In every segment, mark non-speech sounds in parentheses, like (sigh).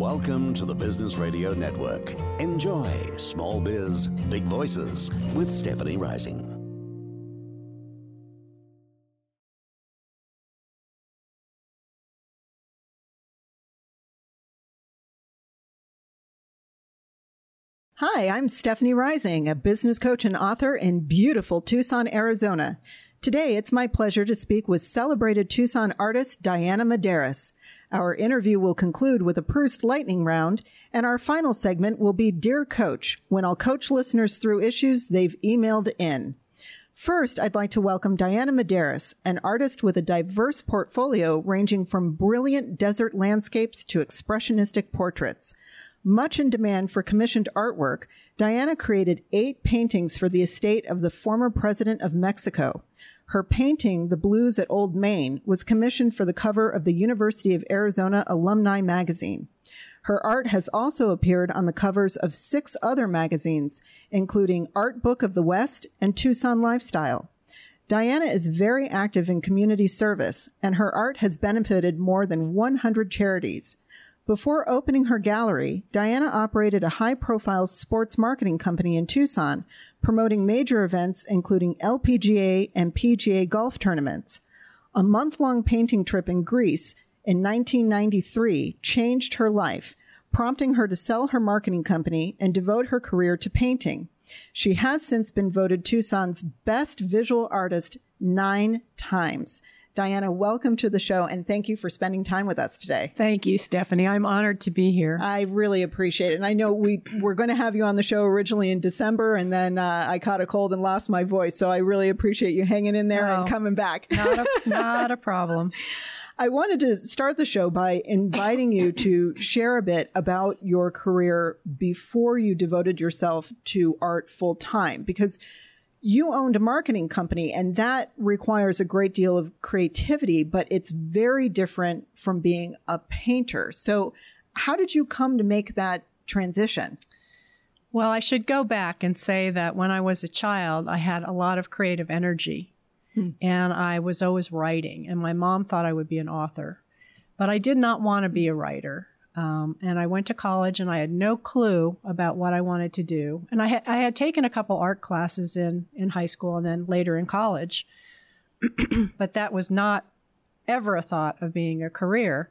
Welcome to the Business Radio Network. Enjoy Small Biz, Big Voices with Stephanie Rising. Hi, I'm Stephanie Rising, a business coach and author in beautiful Tucson, Arizona. Today, it's my pleasure to speak with celebrated Tucson artist Diana Madaras. Our interview will conclude with a Proust lightning round, and our final segment will be Dear Coach, when I'll coach listeners through issues they've emailed in. First, I'd like to welcome Diana Madaras, an artist with a diverse portfolio ranging from brilliant desert landscapes to expressionistic portraits. Much in demand for commissioned artwork, Diana created eight paintings for the estate of the former president of Mexico. Her painting, The Blues at Old Main, was commissioned for the cover of the University of Arizona Alumni Magazine. Her art has also appeared on the covers of six other magazines, including Art Book of the West and Tucson Lifestyle. Diana is very active in community service, and her art has benefited more than 100 charities. Before opening her gallery, Diana operated a high profile sports marketing company in Tucson, promoting major events including LPGA and PGA golf tournaments. A month long painting trip in Greece in 1993 changed her life, prompting her to sell her marketing company and devote her career to painting. She has since been voted Tucson's best visual artist nine times. Diana, welcome to the show and thank you for spending time with us today. Thank you, Stephanie. I'm honored to be here. I really appreciate it. And I know we were going to have you on the show originally in December, and then uh, I caught a cold and lost my voice. So I really appreciate you hanging in there Oh. and coming back. Not a, not a problem. (laughs) I wanted to start the show by inviting you to share a bit about your career before you devoted yourself to art full time because you owned a marketing company and that requires a great deal of creativity, but it's very different from being a painter. So, how did you come to make that transition? Well, I should go back and say that when I was a child, I had a lot of creative energy hmm. and I was always writing, and my mom thought I would be an author. But I did not want to be a writer. Um, and I went to college and I had no clue about what I wanted to do. And I, had I had taken a couple art classes in, in high school and then later in college. (clears throat) but that was not ever a thought of being a career.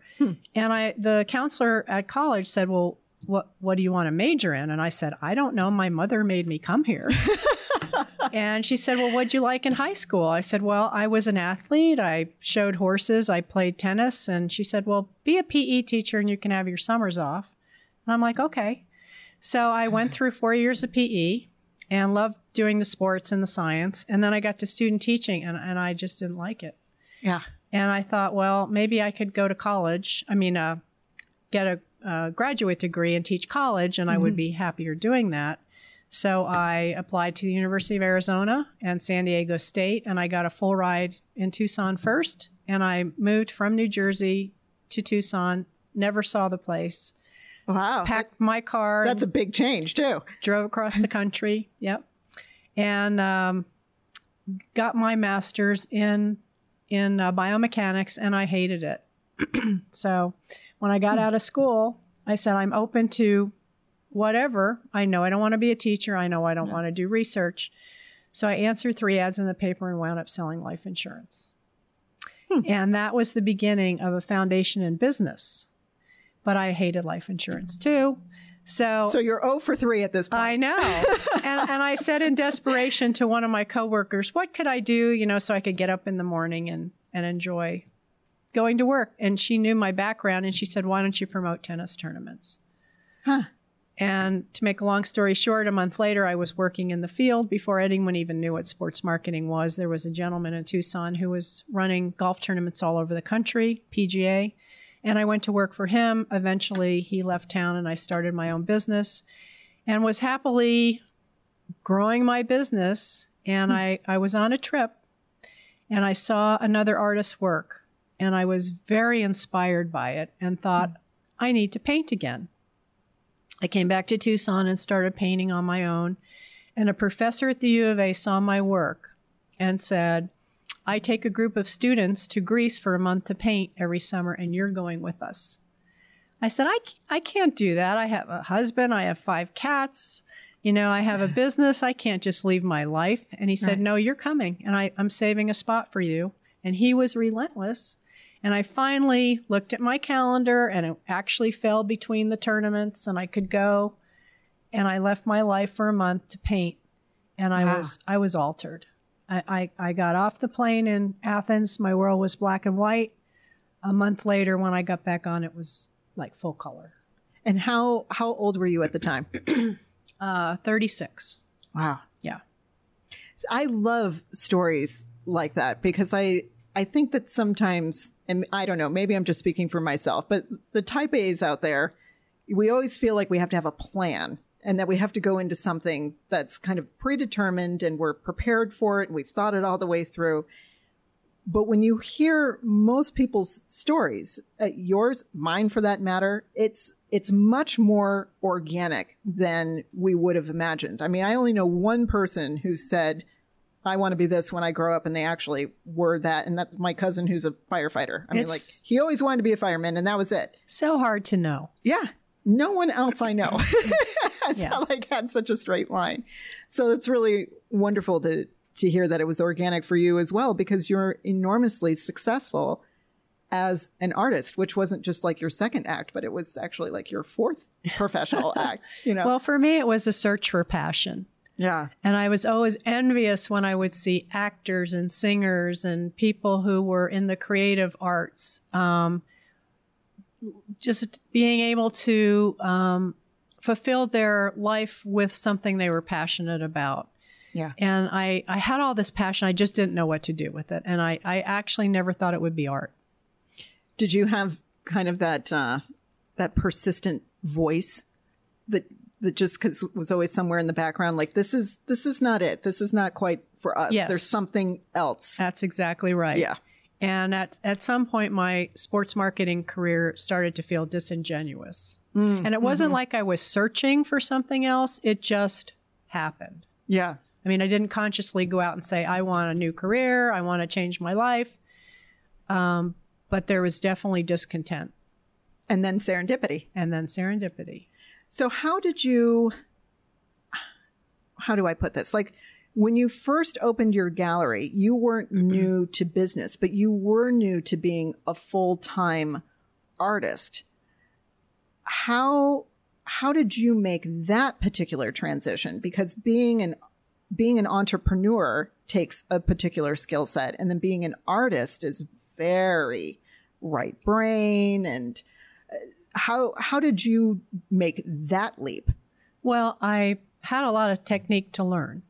And I, the counselor at college said, "Well, what what do you want to major in?" And I said, "I don't know. My mother made me come here." (laughs) and she said, "Well, what'd you like in high school?" I said, "Well, I was an athlete. I showed horses. I played tennis." And she said, "Well, be a PE teacher and you can have your summers off." And I'm like, "Okay." So I went through four years of PE and loved doing the sports and the science. And then I got to student teaching, and, and I just didn't like it. Yeah. And I thought, well, maybe I could go to college. I mean, uh, get a, a graduate degree and teach college, and I would be happier doing that. So I applied to the University of Arizona and San Diego State, and I got a full ride in Tucson first. And I moved from New Jersey to Tucson, never saw the place, Wow. packed my car, That's a big change, too. drove across the country. Yep, and um, got my master's in in uh, biomechanics, and I hated it. (clears throat) so when I got out of school, I said I'm open to whatever. I know I don't want to be a teacher. I know I don't want to do research. So I answered three ads in the paper and wound up selling life insurance. Hmm. And that was the beginning of a foundation in business. But I hated life insurance too. So, So you're 0 for 3 at this point. I know. (laughs) and, and I said in desperation to one of my coworkers, what could I do, you know, so I could get up in the morning and, and enjoy going to work? And she knew my background and she said, why don't you promote tennis tournaments? Huh. And to make a long story short, a month later, I was working in the field before anyone even knew what sports marketing was. There was a gentleman in Tucson who was running golf tournaments all over the country, PGA. And I went to work for him. Eventually, he left town and I started my own business and was happily growing my business. And I, I was on a trip and I saw another artist's work and I was very inspired by it and thought, I need to paint again. I came back to Tucson and started painting on my own. And a professor at the U of A saw my work and said, I take a group of students to Greece for a month to paint every summer, and you're going with us. I said, I, I can't do that. I have a husband, I have five cats, you know, I have a (laughs) business. I can't just leave my life. And he said, Right. No, you're coming, and I, I'm saving a spot for you. And he was relentless. And I finally looked at my calendar, and it actually fell between the tournaments, and I could go. And I left my life for a month to paint, and I Wow. was I was altered. I, I, I got off the plane in Athens. My world was black and white. A month later, when I got back on, it was like full color. And how how old were you at the time? (clears throat) Uh, 36. Wow. Yeah. I love stories like that because I I think that sometimes and I don't know, maybe I'm just speaking for myself, but the type A's out there, we always feel like we have to have a plan and that we have to go into something that's kind of predetermined and we're prepared for it and we've thought it all the way through. But when you hear most people's stories, uh, yours, mine for that matter, it's it's much more organic than we would have imagined. I mean, I only know one person who said, "I want to be this when I grow up," and they actually were that, and that's my cousin who's a firefighter. I mean, like he always wanted to be a fireman, and that was it. So hard to know. Yeah. No one else I know (laughs) (laughs) has Yeah. like had such a straight line. So it's really wonderful to to hear that it was organic for you as well because you're enormously successful as an artist, which wasn't just like your second act, but it was actually like your fourth professional (laughs) act, you know. Well, for me, it was a search for passion. Yeah. And I was always envious when I would see actors and singers and people who were in the creative arts um, just being able to um, fulfill their life with something they were passionate about. Yeah. And I, I had all this passion. I just didn't know what to do with it. And I, I actually never thought it would be art. Did you have kind of that uh that persistent voice that that just cause was always somewhere in the background like this is this is not it. This is not quite for us. Yes. There's something else. That's exactly right. Yeah. And at, at some point, my sports marketing career started to feel disingenuous. Mm, And it wasn't mhm. like I was searching for something else, it just happened. Yeah. I mean, I didn't consciously go out and say, I want a new career, I want to change my life. Um, but there was definitely discontent And then serendipity. and then serendipity. So how did you how do I put this? Like when you first opened your gallery, you weren't new to business, but you were new to being a full-time artist. How how did you make that particular transition? Because being an being an entrepreneur takes a particular skill set and then being an artist is very right brain and uh, how how did you make that leap Well, I had a lot of technique to learn.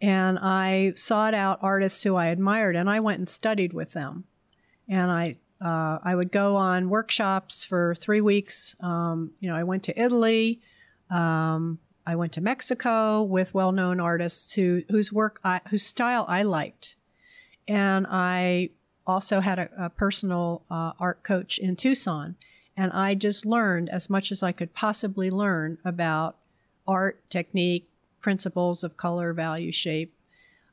And I sought out artists who I admired and I went and studied with them. And I uh, I would go on workshops for three weeks. Um, you know, I went to Italy. Um, I went to Mexico with well-known artists who whose work I, whose style I liked, and I also had a, a personal uh, art coach in Tucson, and I just learned as much as I could possibly learn about art, technique, principles of color, value, shape.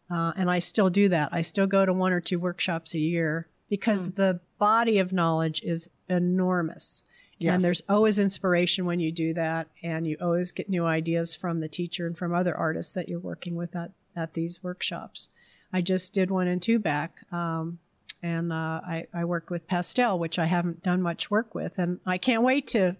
Uh, and I still do that. I still go to one or two workshops a year because the body of knowledge is enormous. Yes. And there's always inspiration when you do that. And you always get new ideas from the teacher and from other artists that you're working with at, at these workshops. I just did one in Tubac. Um, and uh, I, I worked with pastel, which I haven't done much work with. And I can't wait to,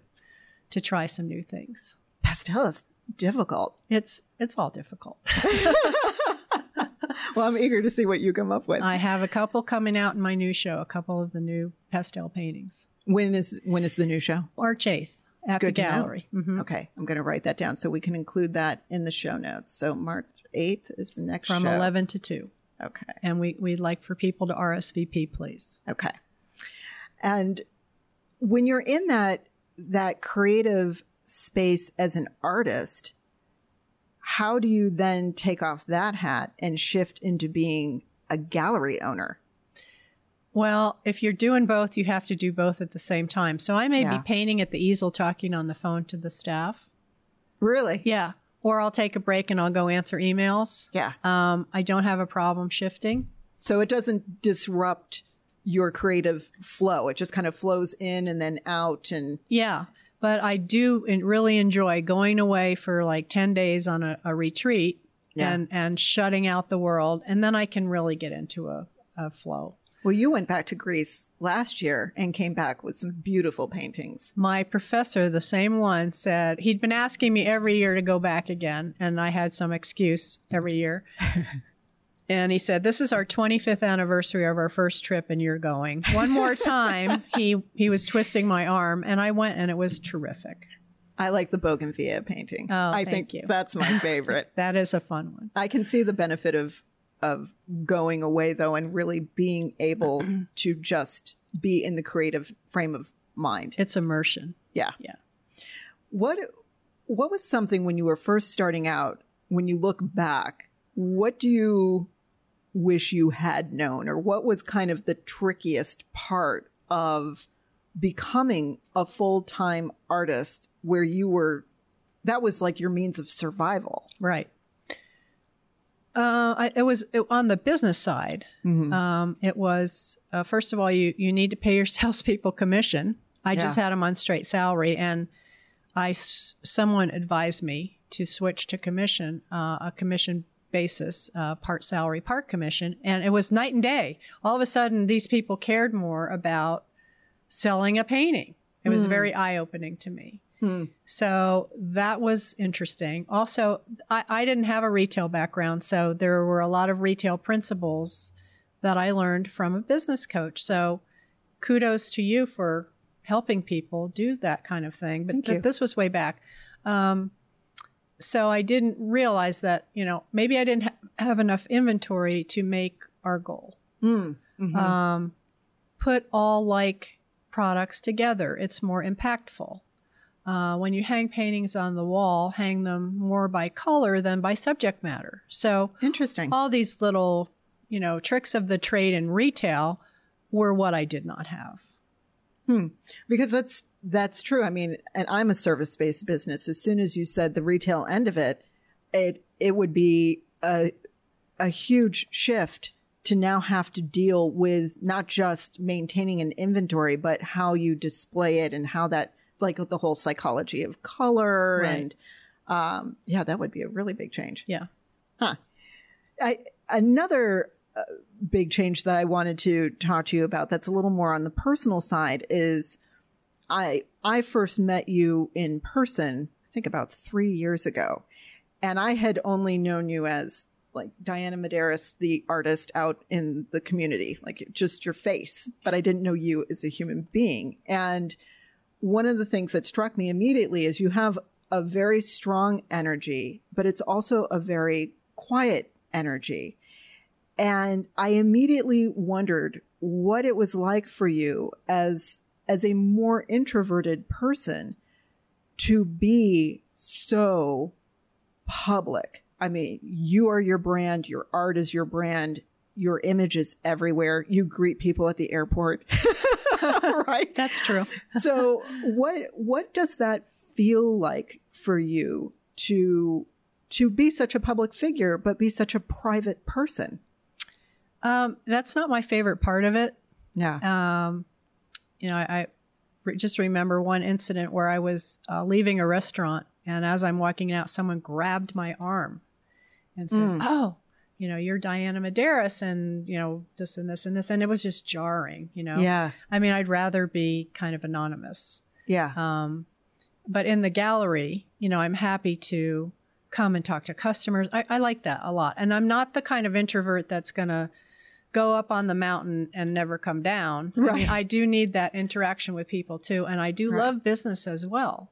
to try some new things. pastel is difficult It's it's all difficult. (laughs) (laughs) well i'm eager to see what you come up with I have a couple coming out in my new show, a couple of the new pastel paintings. when is when is the new show March 8th at Good the gallery. Mhm. okay i'm going to write that down so we can include that in the show notes so march 8th is the next From show 11 to 2. Okay And we, we'd like for people to RSVP, please. Okay. And when you're in that that creative space as an artist, how do you then take off that hat and shift into being a gallery owner? Well, if you're doing both, you have to do both at the same time. So I may Yeah. be painting at the easel, talking on the phone to the staff. Really? Yeah. Or I'll take a break and I'll go answer emails. Yeah. Um, I don't have a problem shifting. So it doesn't disrupt your creative flow. It just kind of flows in and then out and Yeah. But I do really enjoy going away for like 10 days on a, a retreat Yeah. and, and shutting out the world. And then I can really get into a, a flow. Well, you went back to Greece last year and came back with some beautiful paintings. My professor, the same one, said he'd been asking me every year to go back again. And I had some excuse every year. (laughs) And he said, "This is our 25th anniversary of our first trip, and you're going one more (laughs) time." he he was twisting my arm, and I went, and it was terrific. I like the bougainvillea painting. Oh, I thank think you. that's my (laughs) favorite. That is a fun one. I can see the benefit of of going away though and really being able (clears throat) to just be in the creative frame of mind. It's immersion. Yeah. Yeah. What what was something when you were first starting out when you look back, what do you wish you had known or what was kind of the trickiest part of becoming a full-time artist where you were that was like your means of survival. Right. Uh, I, it was it, on the business side. Mhm. Um, it was uh, first of all, you you need to pay your (laughs) salespeople commission. I just had them on straight salary, and I someone advised me to switch to commission, uh, a commission basis, uh, part salary, part commission, and it was night and day. All of a sudden, these people cared more about selling a painting. It was Hmm. very eye opening to me. Hmm. So that was interesting. Also, I, I didn't have a retail background, so there were a lot of retail principles that I learned from a business coach. So kudos to you for helping people do that kind of thing. But Thank th- this was way back. Um, so I didn't realize that, you know, maybe I didn't ha- have enough inventory to make our goal Mm. Mhm. um, put all like products together. It's more impactful. Uh, when you hang paintings on the wall, hang them more by color than by subject matter. So Interesting. all these little, you know, tricks of the trade in retail were what I did not have. Hmm. because that's that's true. I mean, and I'm a service based business. As soon as you said the retail end of it, it it would be a a huge shift to now have to deal with not just maintaining an inventory, but how you display it and how that like the whole psychology of color Right. and um, yeah, that would be a really big change. Yeah. I, another uh, big change that I wanted to talk to you about that's a little more on the personal side is I I first met you in person I think about 3 years ago and I had only known you as like Diana Madaras the artist out in the community like just your face but I didn't know you as a human being and one of the things that struck me immediately is you have a very strong energy but it's also a very quiet energy. And I immediately wondered what it was like for you as as a more introverted person to be so public. I mean, you are your brand, your art is your brand, your image is everywhere. You greet people at the airport. (laughs) right? That's true. (laughs) so what what does that feel like for you to to be such a public figure but be such a private person Um, that's not my favorite part of it. yeah Um, you know, I, I just remember one incident where I was uh, leaving a restaurant, and as I'm walking out, someone grabbed my arm and said, Mm. "Oh, you know, you're Diana Madaras, and you know this and this and this," and it was just jarring. You know, yeah I mean, I'd rather be kind of anonymous. yeah Um, but in the gallery, you know, I'm happy to come and talk to customers. I, I like that a lot. And I'm not the kind of introvert that's going to go up on the mountain and never come down. I mean, Right. I do need that interaction with people too. And I do Right. love business as well.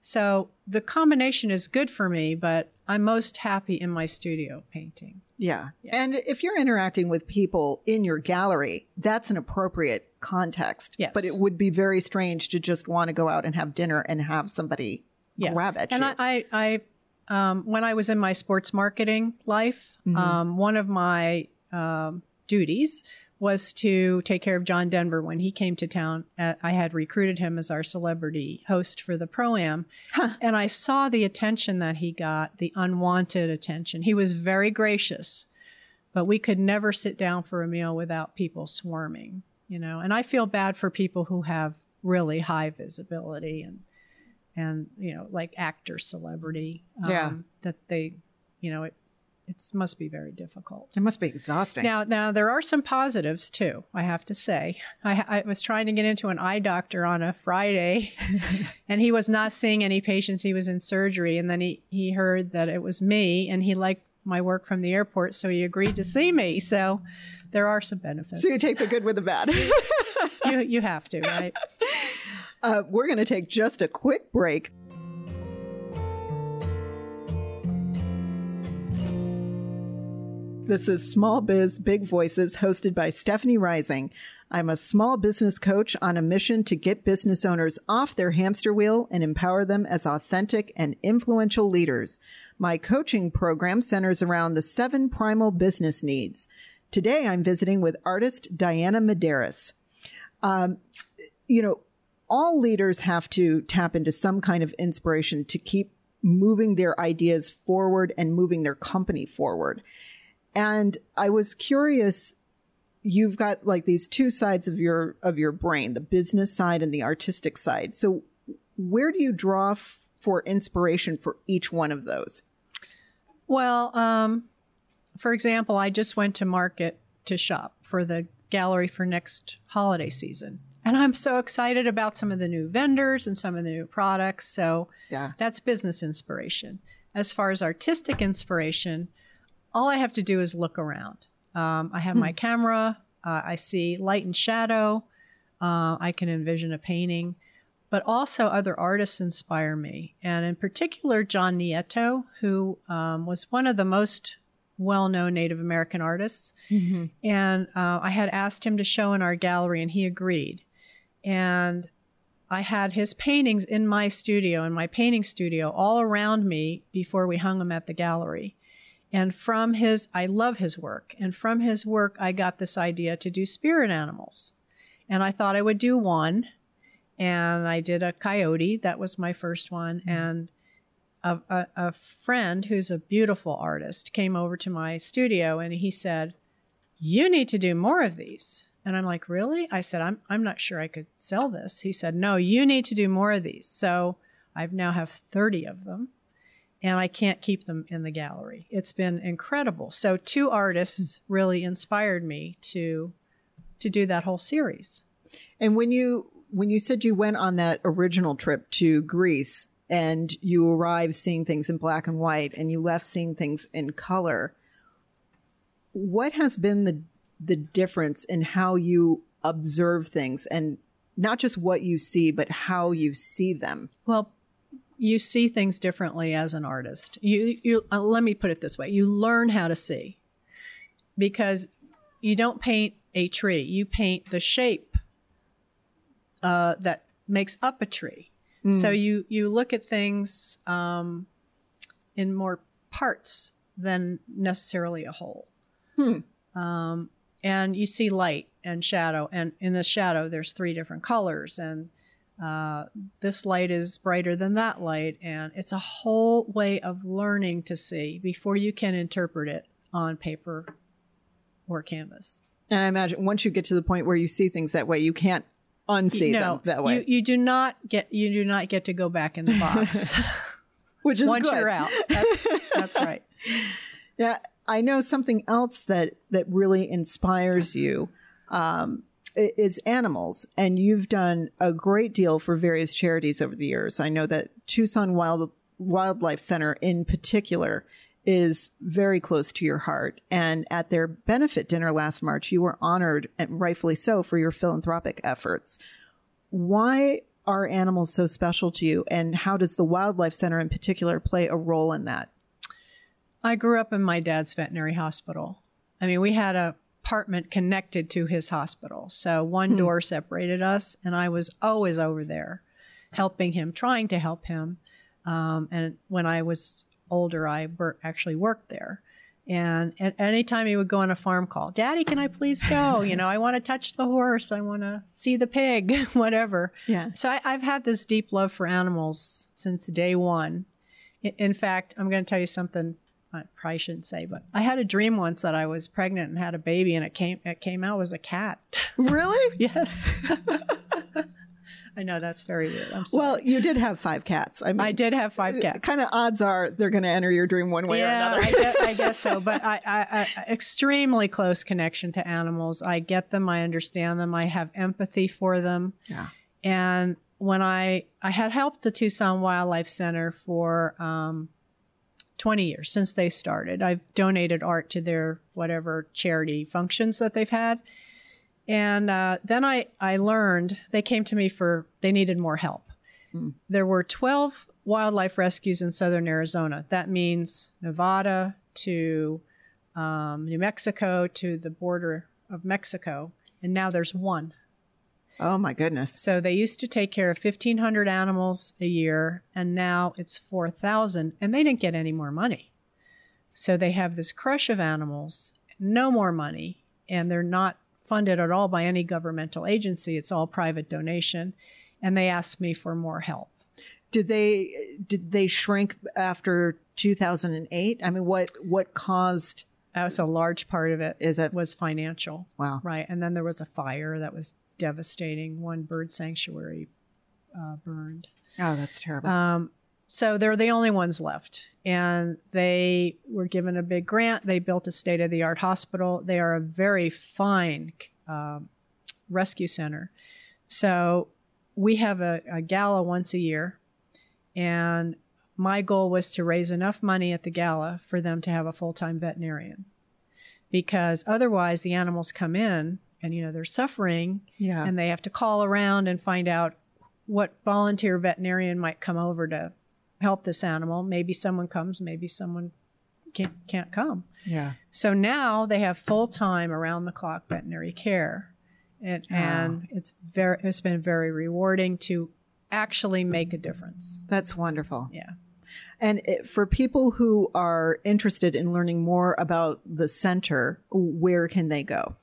So the combination is good for me, but I'm most happy in my studio painting. Yeah Yeah. and if you're interacting with people in your gallery that's an appropriate context Yes. but it would be very strange to just want to go out and have dinner and have somebody Yeah. grab at And you I, I, I um, when I was in my sports marketing life, Mhm. um, one of my um, duties was to take care of John Denver when he came to town. Uh, I had recruited him as our celebrity host for the pro am, Huh. and I saw the attention that he got, the unwanted attention. He was very gracious, but we could never sit down for a meal without people swarming. you know. And I feel bad for people who have really high visibility and and you know like actor celebrity um, Yeah. that they you know it it must be very difficult It must be exhausting. now now there are some positives too i have to say i, I was trying to get into an eye doctor on a friday (laughs) and he was not seeing any patients he was in surgery and then he, he heard that it was me and he liked my work from the airport so he agreed to see me so there are some benefits so you take the good with the bad. (laughs) you, (laughs) you have to right Uh, we're going to take just a quick break. This is Small Biz Big Voices, hosted by Stephanie Rising. I'm a small business coach on a mission to get business owners off their hamster wheel and empower them as authentic and influential leaders. My coaching program centers around the seven primal business needs. Today, I'm visiting with artist Diana Madaras. Um, you know, all leaders have to tap into some kind of inspiration to keep moving their ideas forward and moving their company forward. And I was curious you've got like these two sides of your of your brain, the business side and the artistic side. So where do you draw f- for inspiration for each one of those? Well, um, for example, I just went to market to shop for the gallery for next holiday season. And I'm so excited about some of the new vendors and some of the new products. So Yeah. that's business inspiration. As far as artistic inspiration, all I have to do is look around. Um, I have my camera, uh, I see light and shadow, uh, I can envision a painting, but also other artists inspire me. And in particular, John Nieto, who um, was one of the most well known Native American artists. And uh, I had asked him to show in our gallery, and he agreed. And I had his paintings in my studio, in my painting studio, all around me before we hung them at the gallery. And from his, I love his work. And from his work, I got this idea to do spirit animals. And I thought I would do one. And I did a coyote. That was my first one. Mm-hmm. And a, a, a friend who's a beautiful artist came over to my studio and he said, You need to do more of these. And I'm like, Really? I said, I'm, I'm not sure I could sell this. He said, No, you need to do more of these. So I now have 30 of them and I can't keep them in the gallery. It's been incredible. So two artists really inspired me to to do that whole series. And when you when you said you went on that original trip to Greece and you arrived seeing things in black and white and you left seeing things in color, what has been the the difference in how you observe things and not just what you see but how you see them? Well, you see things differently as an artist. You, you uh, let me put it this way: you learn how to see because you don't paint a tree; you paint the shape uh, that makes up a tree. So you you look at things um, in more parts than necessarily a whole. Hmm. Um, and you see light and shadow, and in the shadow, there's three different colors, and uh, this light is brighter than that light, and it's a whole way of learning to see before you can interpret it on paper or canvas. And I imagine once you get to the point where you see things that way, you can't unsee no, them that way, You, you do not get you do not get to go back in the box (laughs) (laughs) which is once good. you're out. That's that's (laughs) right. Yeah, I know something else that that really inspires you um, is animals, and you've done a great deal for various charities over the years. I know that Tucson Wild Wildlife Center, in particular, is very close to your heart. And at their benefit dinner last March, you were honored, and rightfully so, for your philanthropic efforts. Why are animals so special to you, and how does the Wildlife Center, in particular, play a role in that? I grew up in my dad's veterinary hospital. I mean, we had a apartment connected to his hospital. So one door separated us, and I was always over there helping him, trying to help him. Um, and when I was older, I wor- actually worked there. And at any time he would go on a farm call, Daddy, can I please go? You know, I want to touch the horse. I want to see the pig, (laughs) whatever. Yeah. So I, I've had this deep love for animals since day one. In fact, I'm going to tell you something I probably shouldn't say, but I had a dream once that I was pregnant and had a baby, and it came it came out was a cat. (laughs) Really? yes. (laughs) I know that's very weird. I'm sorry. Well, you did have five cats. I mean, I did have five cats. Kind of odds are they're going to enter your dream one way yeah, or another. I, guess, I guess (laughs) so. But I, I, I, extremely close connection to animals. I get them. I understand them. I have empathy for them. Yeah. And when I I had helped the Tucson Wildlife Center for um, 20 years since they started. I've donated art to their whatever charity functions that they've had. And uh, then I, I learned they came to me for, they needed more help. Mm. There were 12 wildlife rescues in southern Arizona. That means Nevada to um, New Mexico to the border of Mexico. And now there's one. Oh my goodness. So they used to take care of 1,500 animals a year, and now it's 4,000, and they didn't get any more money. So they have this crush of animals, no more money, and they're not funded at all by any governmental agency. It's all private donation, and they asked me for more help. Did they did they shrink after 2008? I mean, what what caused? That was a large part of it. Is it was financial? Wow. Right, and then there was a fire that was devastating. One bird sanctuary uh, burned. Oh, that's terrible. Um, so they're the only ones left. And they were given a big grant. They built a state of the art hospital. They are a very fine uh, rescue center. So we have a, a gala once a year. And my goal was to raise enough money at the gala for them to have a full time veterinarian. Because otherwise, the animals come in and you know they're suffering yeah. and they have to call around and find out what volunteer veterinarian might come over to help this animal maybe someone comes maybe someone can't, can't come yeah so now they have full-time around the clock veterinary care and, Oh. and it's very it's been very rewarding to actually make a difference that's wonderful. yeah And it, for people who are interested in learning more about the center, where can they go?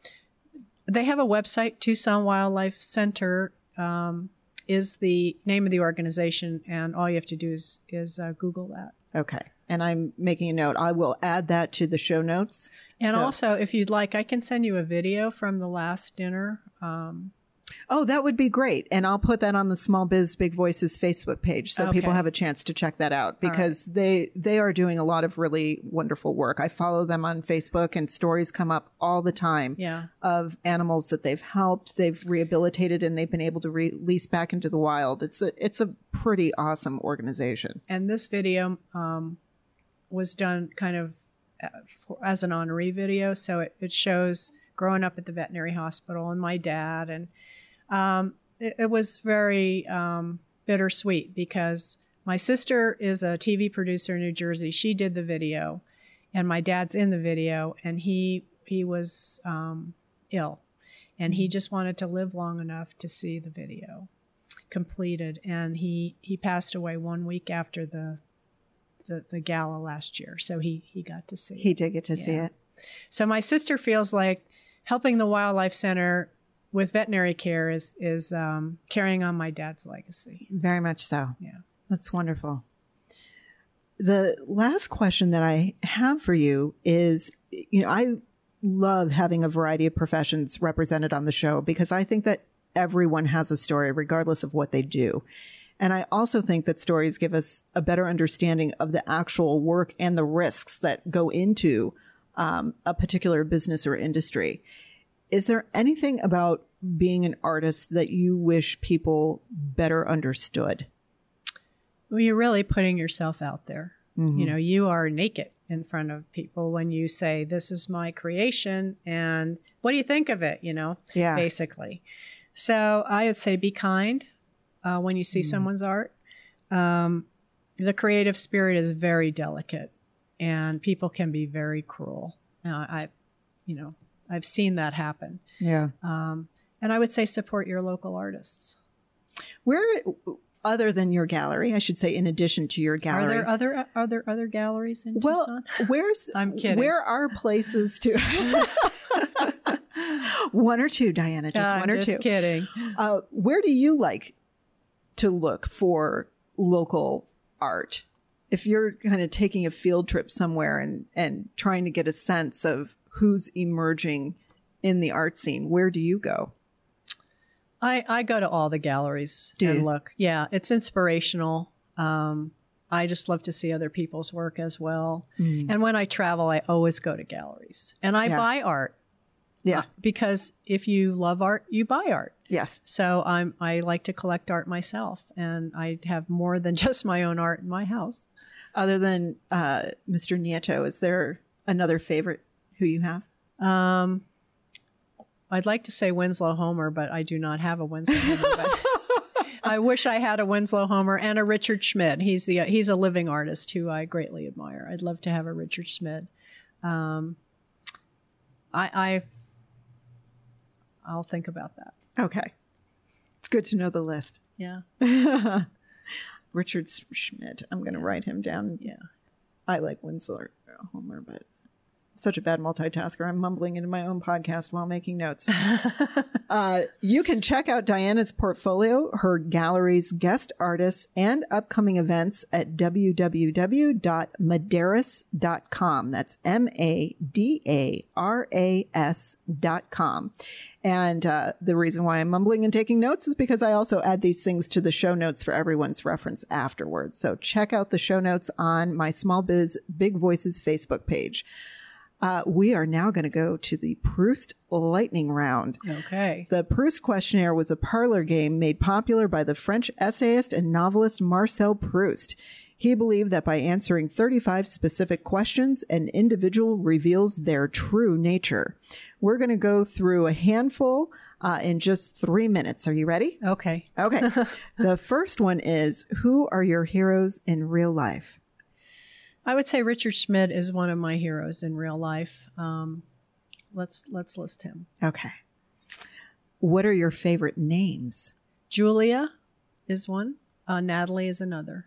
They have a website tucson wildlife center um, is the name of the organization and all you have to do is is uh, google that Okay. And I'm making a note. I will add that to the show notes. and So- also if you'd like i can send you a video from the last dinner um, Oh, that would be great. And I'll put that on the Small Biz Big Voices Facebook page so people have a chance to check that out All right. because they they are doing a lot of really wonderful work. I follow them on Facebook and stories come up all the time yeah of animals that they've helped, they've rehabilitated and they've been able to release back into the wild. It's a it's a pretty awesome organization. and this video um, was done kind of uh, as an honoree video so it, it shows growing up at the veterinary hospital and my dad and um, it, it was very um, bittersweet because my sister is a tv producer in new jersey. She did the video and my dad's in the video and he he was um, ill. And he just wanted to live long enough to see the video completed. And he he passed away one week after the the, the gala last year. So he he got to see He did get to see it. so my sister feels like helping the wildlife center with veterinary care is is um, carrying on my dad's legacy Very much so. Yeah. That's wonderful. The last question that I have for you is you know, I love having a variety of professions represented on the show because I think that everyone has a story, regardless of what they do. And I also think that stories give us a better understanding of the actual work and the risks that go into um, a particular business or industry. Is there anything about being an artist that you wish people better understood? well you're really putting yourself out there Mhm. you know you are naked in front of people when you say this is my creation and what do you think of it you know Yeah. basically. So I would say be kind uh, when you see someone's art. Um, the creative spirit is very delicate, and people can be very cruel. Uh, I, you know, I've seen that happen. Yeah. Um, and I would say support your local artists. Where, other than your gallery, I should say, in addition to your gallery, Are there other are there other galleries in well, Tucson? (laughs) where's I'm kidding. Where are places to? (laughs) one or two, Diana, just Uh, one or just two. kidding. Uh, where do you like to look for local art? if you're kind of taking a field trip somewhere and and trying to get a sense of who's emerging in the art scene, where do you go? I, I go to all the galleries Do and you? look. Yeah, it's inspirational. Um, I just love to see other people's work as well. And when I travel, I always go to galleries and I Yeah. buy art Yeah. because if you love art, you buy art. Yes. So I'm I like to collect art myself, and I have more than (laughs) just my own art in my house. Other than uh, Mr. Nieto, is there another favorite who you have? Um, I'd like to say Winslow Homer, but I do not have a Winslow Homer. (laughs) I wish I had a Winslow Homer and a Richard Schmidt. He's the he's a living artist who I greatly admire. I'd love to have a Richard Schmidt. Um, I, I I'll think about that. Okay. It's good to know the list. Yeah, (laughs) Richard Schmidt. I'm going to write him down. yeah. I like Winslow Homer, but such a bad multitasker. I'm mumbling into my own podcast while making notes. (laughs) uh, you can check out Diana's portfolio, her galleries, guest artists, and upcoming events at www.madaras.com. That's M A D A R A S dot com. And uh, the reason why I'm mumbling and taking notes is because I also add these things to the show notes for everyone's reference afterwards. So check out the show notes on my Small Biz Big Voices Facebook page. Uh, we are now going to go to the Proust lightning round. Okay. The Proust questionnaire was a parlor game made popular by the French essayist and novelist Marcel Proust. He believed that by answering 35 specific questions, an individual reveals their true nature. We're going to go through a handful uh, in just three minutes. Are you ready? Okay. Okay. (laughs) the first one is Who are your heroes in real life? I would say Richard Schmidt is one of my heroes in real life. Um, let's let's list him. Okay. What are your favorite names? Julia is one. Uh, Natalie is another.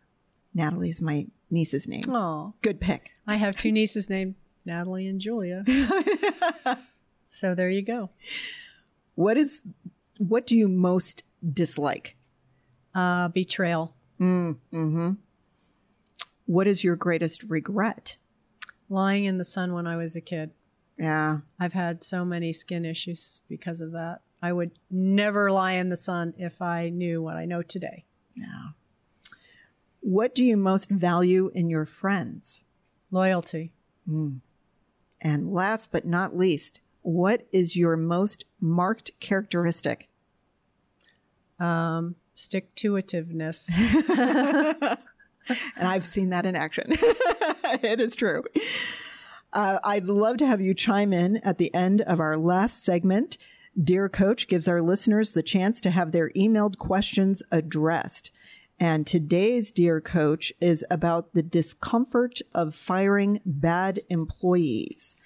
Natalie's my niece's name. Oh, Good pick. I have two nieces named Natalie and Julia. (laughs) so there you go. What is what do you most dislike? Uh, betrayal, Mm, hmm What is your greatest regret? lying in the sun when I was a kid. Yeah. I've had so many skin issues because of that. I would never lie in the sun if I knew what I know today. Yeah. What do you most value in your friends? Loyalty. And last but not least, what is your most marked characteristic? Um, stick to itiveness. (laughs) (laughs) And I've seen that in action. (laughs) it is true. Uh, I'd love to have you chime in at the end of our last segment. Dear Coach gives our listeners the chance to have their emailed questions addressed. And today's Dear Coach is about the discomfort of firing bad employees.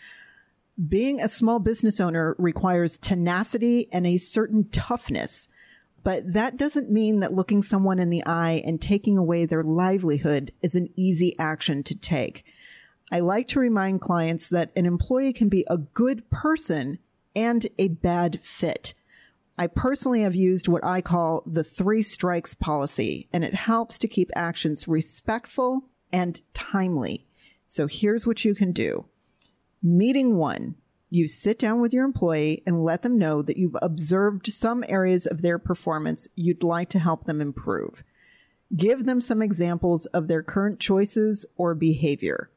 Being a small business owner requires tenacity and a certain toughness. But that doesn't mean that looking someone in the eye and taking away their livelihood is an easy action to take. I like to remind clients that an employee can be a good person and a bad fit. I personally have used what I call the three strikes policy, and it helps to keep actions respectful and timely. So here's what you can do. Meeting one, you sit down with your employee and let them know that you've observed some areas of their performance you'd like to help them improve. Give them some examples of their current choices or behavior.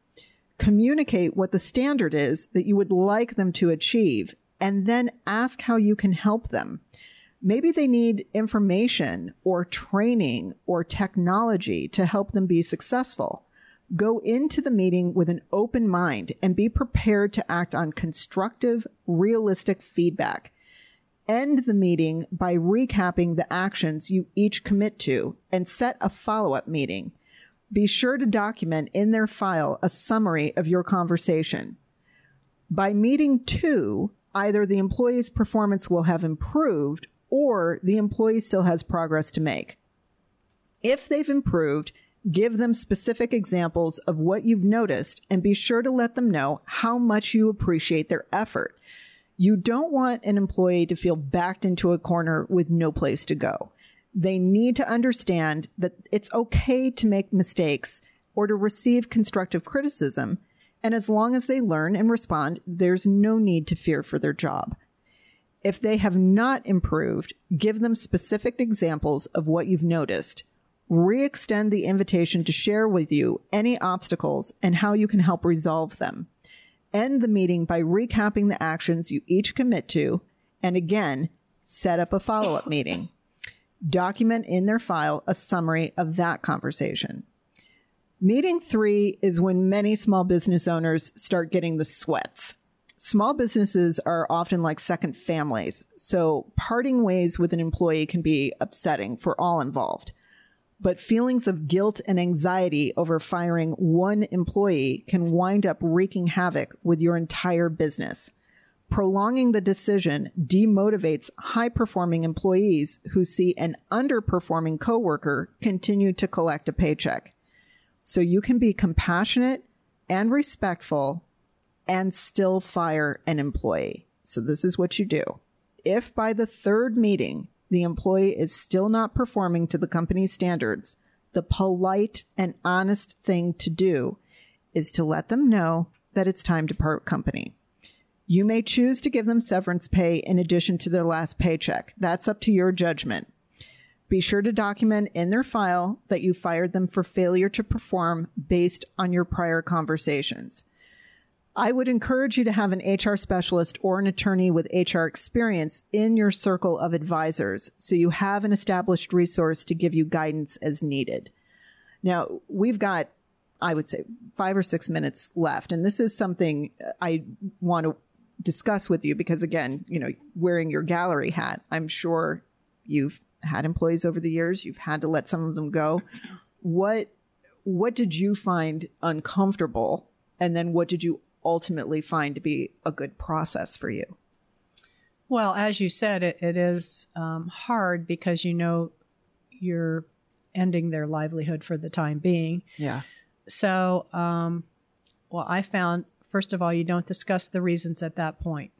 Communicate what the standard is that you would like them to achieve, and then ask how you can help them. Maybe they need information or training or technology to help them be successful. Go into the meeting with an open mind and be prepared to act on constructive, realistic feedback. End the meeting by recapping the actions you each commit to and set a follow up meeting. Be sure to document in their file a summary of your conversation. By meeting two, either the employee's performance will have improved or the employee still has progress to make. If they've improved, give them specific examples of what you've noticed and be sure to let them know how much you appreciate their effort. You don't want an employee to feel backed into a corner with no place to go. They need to understand that it's okay to make mistakes or to receive constructive criticism. And as long as they learn and respond, there's no need to fear for their job. If they have not improved, give them specific examples of what you've noticed. Re extend the invitation to share with you any obstacles and how you can help resolve them. End the meeting by recapping the actions you each commit to, and again, set up a follow up meeting. Document in their file a summary of that conversation. Meeting three is when many small business owners start getting the sweats. Small businesses are often like second families, so parting ways with an employee can be upsetting for all involved. But feelings of guilt and anxiety over firing one employee can wind up wreaking havoc with your entire business. Prolonging the decision demotivates high performing employees who see an underperforming coworker continue to collect a paycheck. So you can be compassionate and respectful and still fire an employee. So this is what you do. If by the third meeting the employee is still not performing to the company's standards, the polite and honest thing to do is to let them know that it's time to part company. You may choose to give them severance pay in addition to their last paycheck. That's up to your judgment. Be sure to document in their file that you fired them for failure to perform based on your prior conversations. I would encourage you to have an HR specialist or an attorney with HR experience in your circle of advisors so you have an established resource to give you guidance as needed. Now, we've got, I would say, five or six minutes left, and this is something I want to discuss with you because, again, you know, wearing your gallery hat, I'm sure you've had employees over the years, you've had to let some of them go. What what did you find uncomfortable and then what did you ultimately find to be a good process for you? Well, as you said, it, it is um, hard because you know you're ending their livelihood for the time being. Yeah. So, um, well, I found, first of all, you don't discuss the reasons at that point.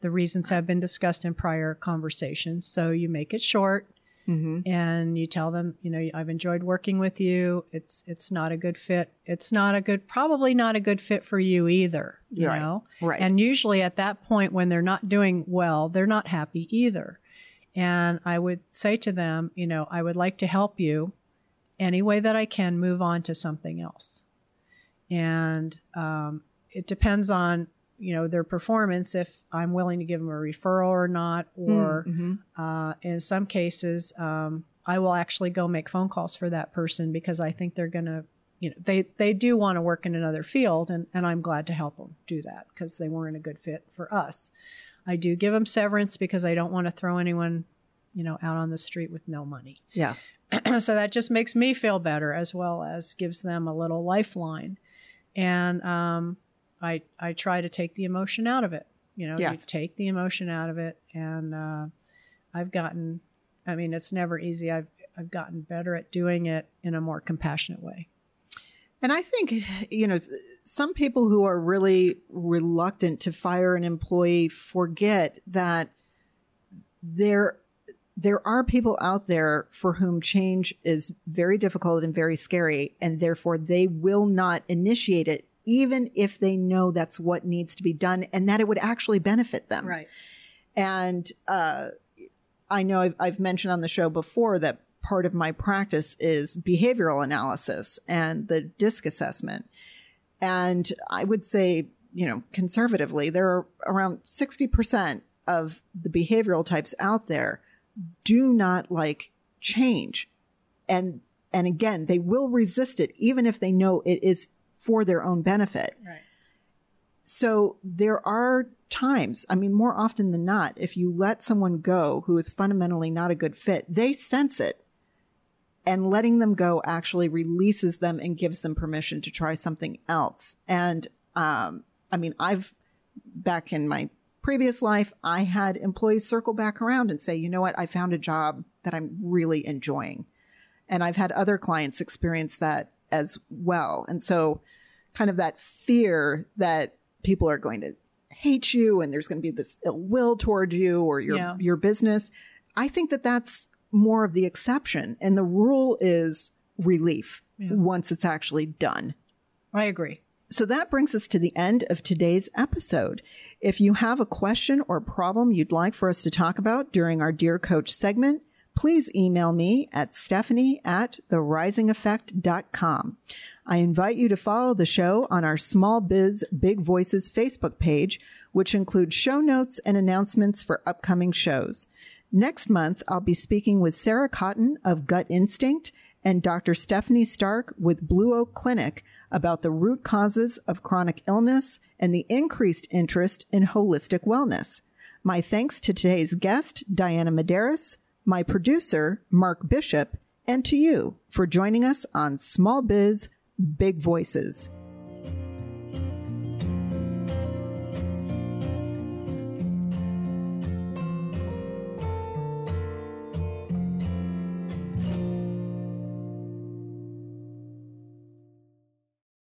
The reasons have been discussed in prior conversations. So you make it short mm-hmm. and you tell them, you know, I've enjoyed working with you. It's it's not a good fit. It's not a good, probably not a good fit for you either. You right. know, right? And usually at that point, when they're not doing well, they're not happy either. And I would say to them, you know, I would like to help you any way that I can move on to something else. And um, it depends on you know their performance if i'm willing to give them a referral or not or mm-hmm. uh, in some cases um, i will actually go make phone calls for that person because i think they're going to you know they they do want to work in another field and, and i'm glad to help them do that because they weren't a good fit for us. I do give them severance because i don't want to throw anyone you know out on the street with no money. Yeah. (clears throat) So that just makes me feel better as well as gives them a little lifeline. And um, I I try to take the emotion out of it. You know, yes. you take the emotion out of it, and uh, I've gotten. I mean, it's never easy. I've I've gotten better at doing it in a more compassionate way. And I think, you know, some people who are really reluctant to fire an employee forget that there there are people out there for whom change is very difficult and very scary, and therefore they will not initiate it even if they know that's what needs to be done and that it would actually benefit them. Right. And uh, I know I've, I've mentioned on the show before that part of my practice is behavioral analysis and the DISC assessment. And I would say, you know, conservatively, there are around 60% of the behavioral types out there do not like change. And and again, they will resist it even if they know it is for their own benefit. Right. So there are times, I mean, more often than not, if you let someone go who is fundamentally not a good fit, they sense it. And letting them go actually releases them and gives them permission to try something else. And um, I mean, I've back in my previous life, I had employees circle back around and say, you know what, I found a job that I'm really enjoying. And I've had other clients experience that as well. And so, kind of that fear that people are going to hate you and there's going to be this ill will toward you or your yeah. your business. I think that that's more of the exception, and the rule is relief once it's actually done. I agree. So that brings us to the end of today's episode. If you have a question or problem you'd like for us to talk about during our Dear Coach segment, please email me at stephanie at therisingeffect.com. I invite you to follow the show on our Small Biz Big Voices Facebook page, which includes show notes and announcements for upcoming shows. Next month, I'll be speaking with Sarah Cotton of Gut Instinct and Dr. Stephanie Stark with Blue Oak Clinic about the root causes of chronic illness and the increased interest in holistic wellness. My thanks to today's guest, Diana Madaras, my producer, Mark Bishop, and to you for joining us on Small Biz Big Voices.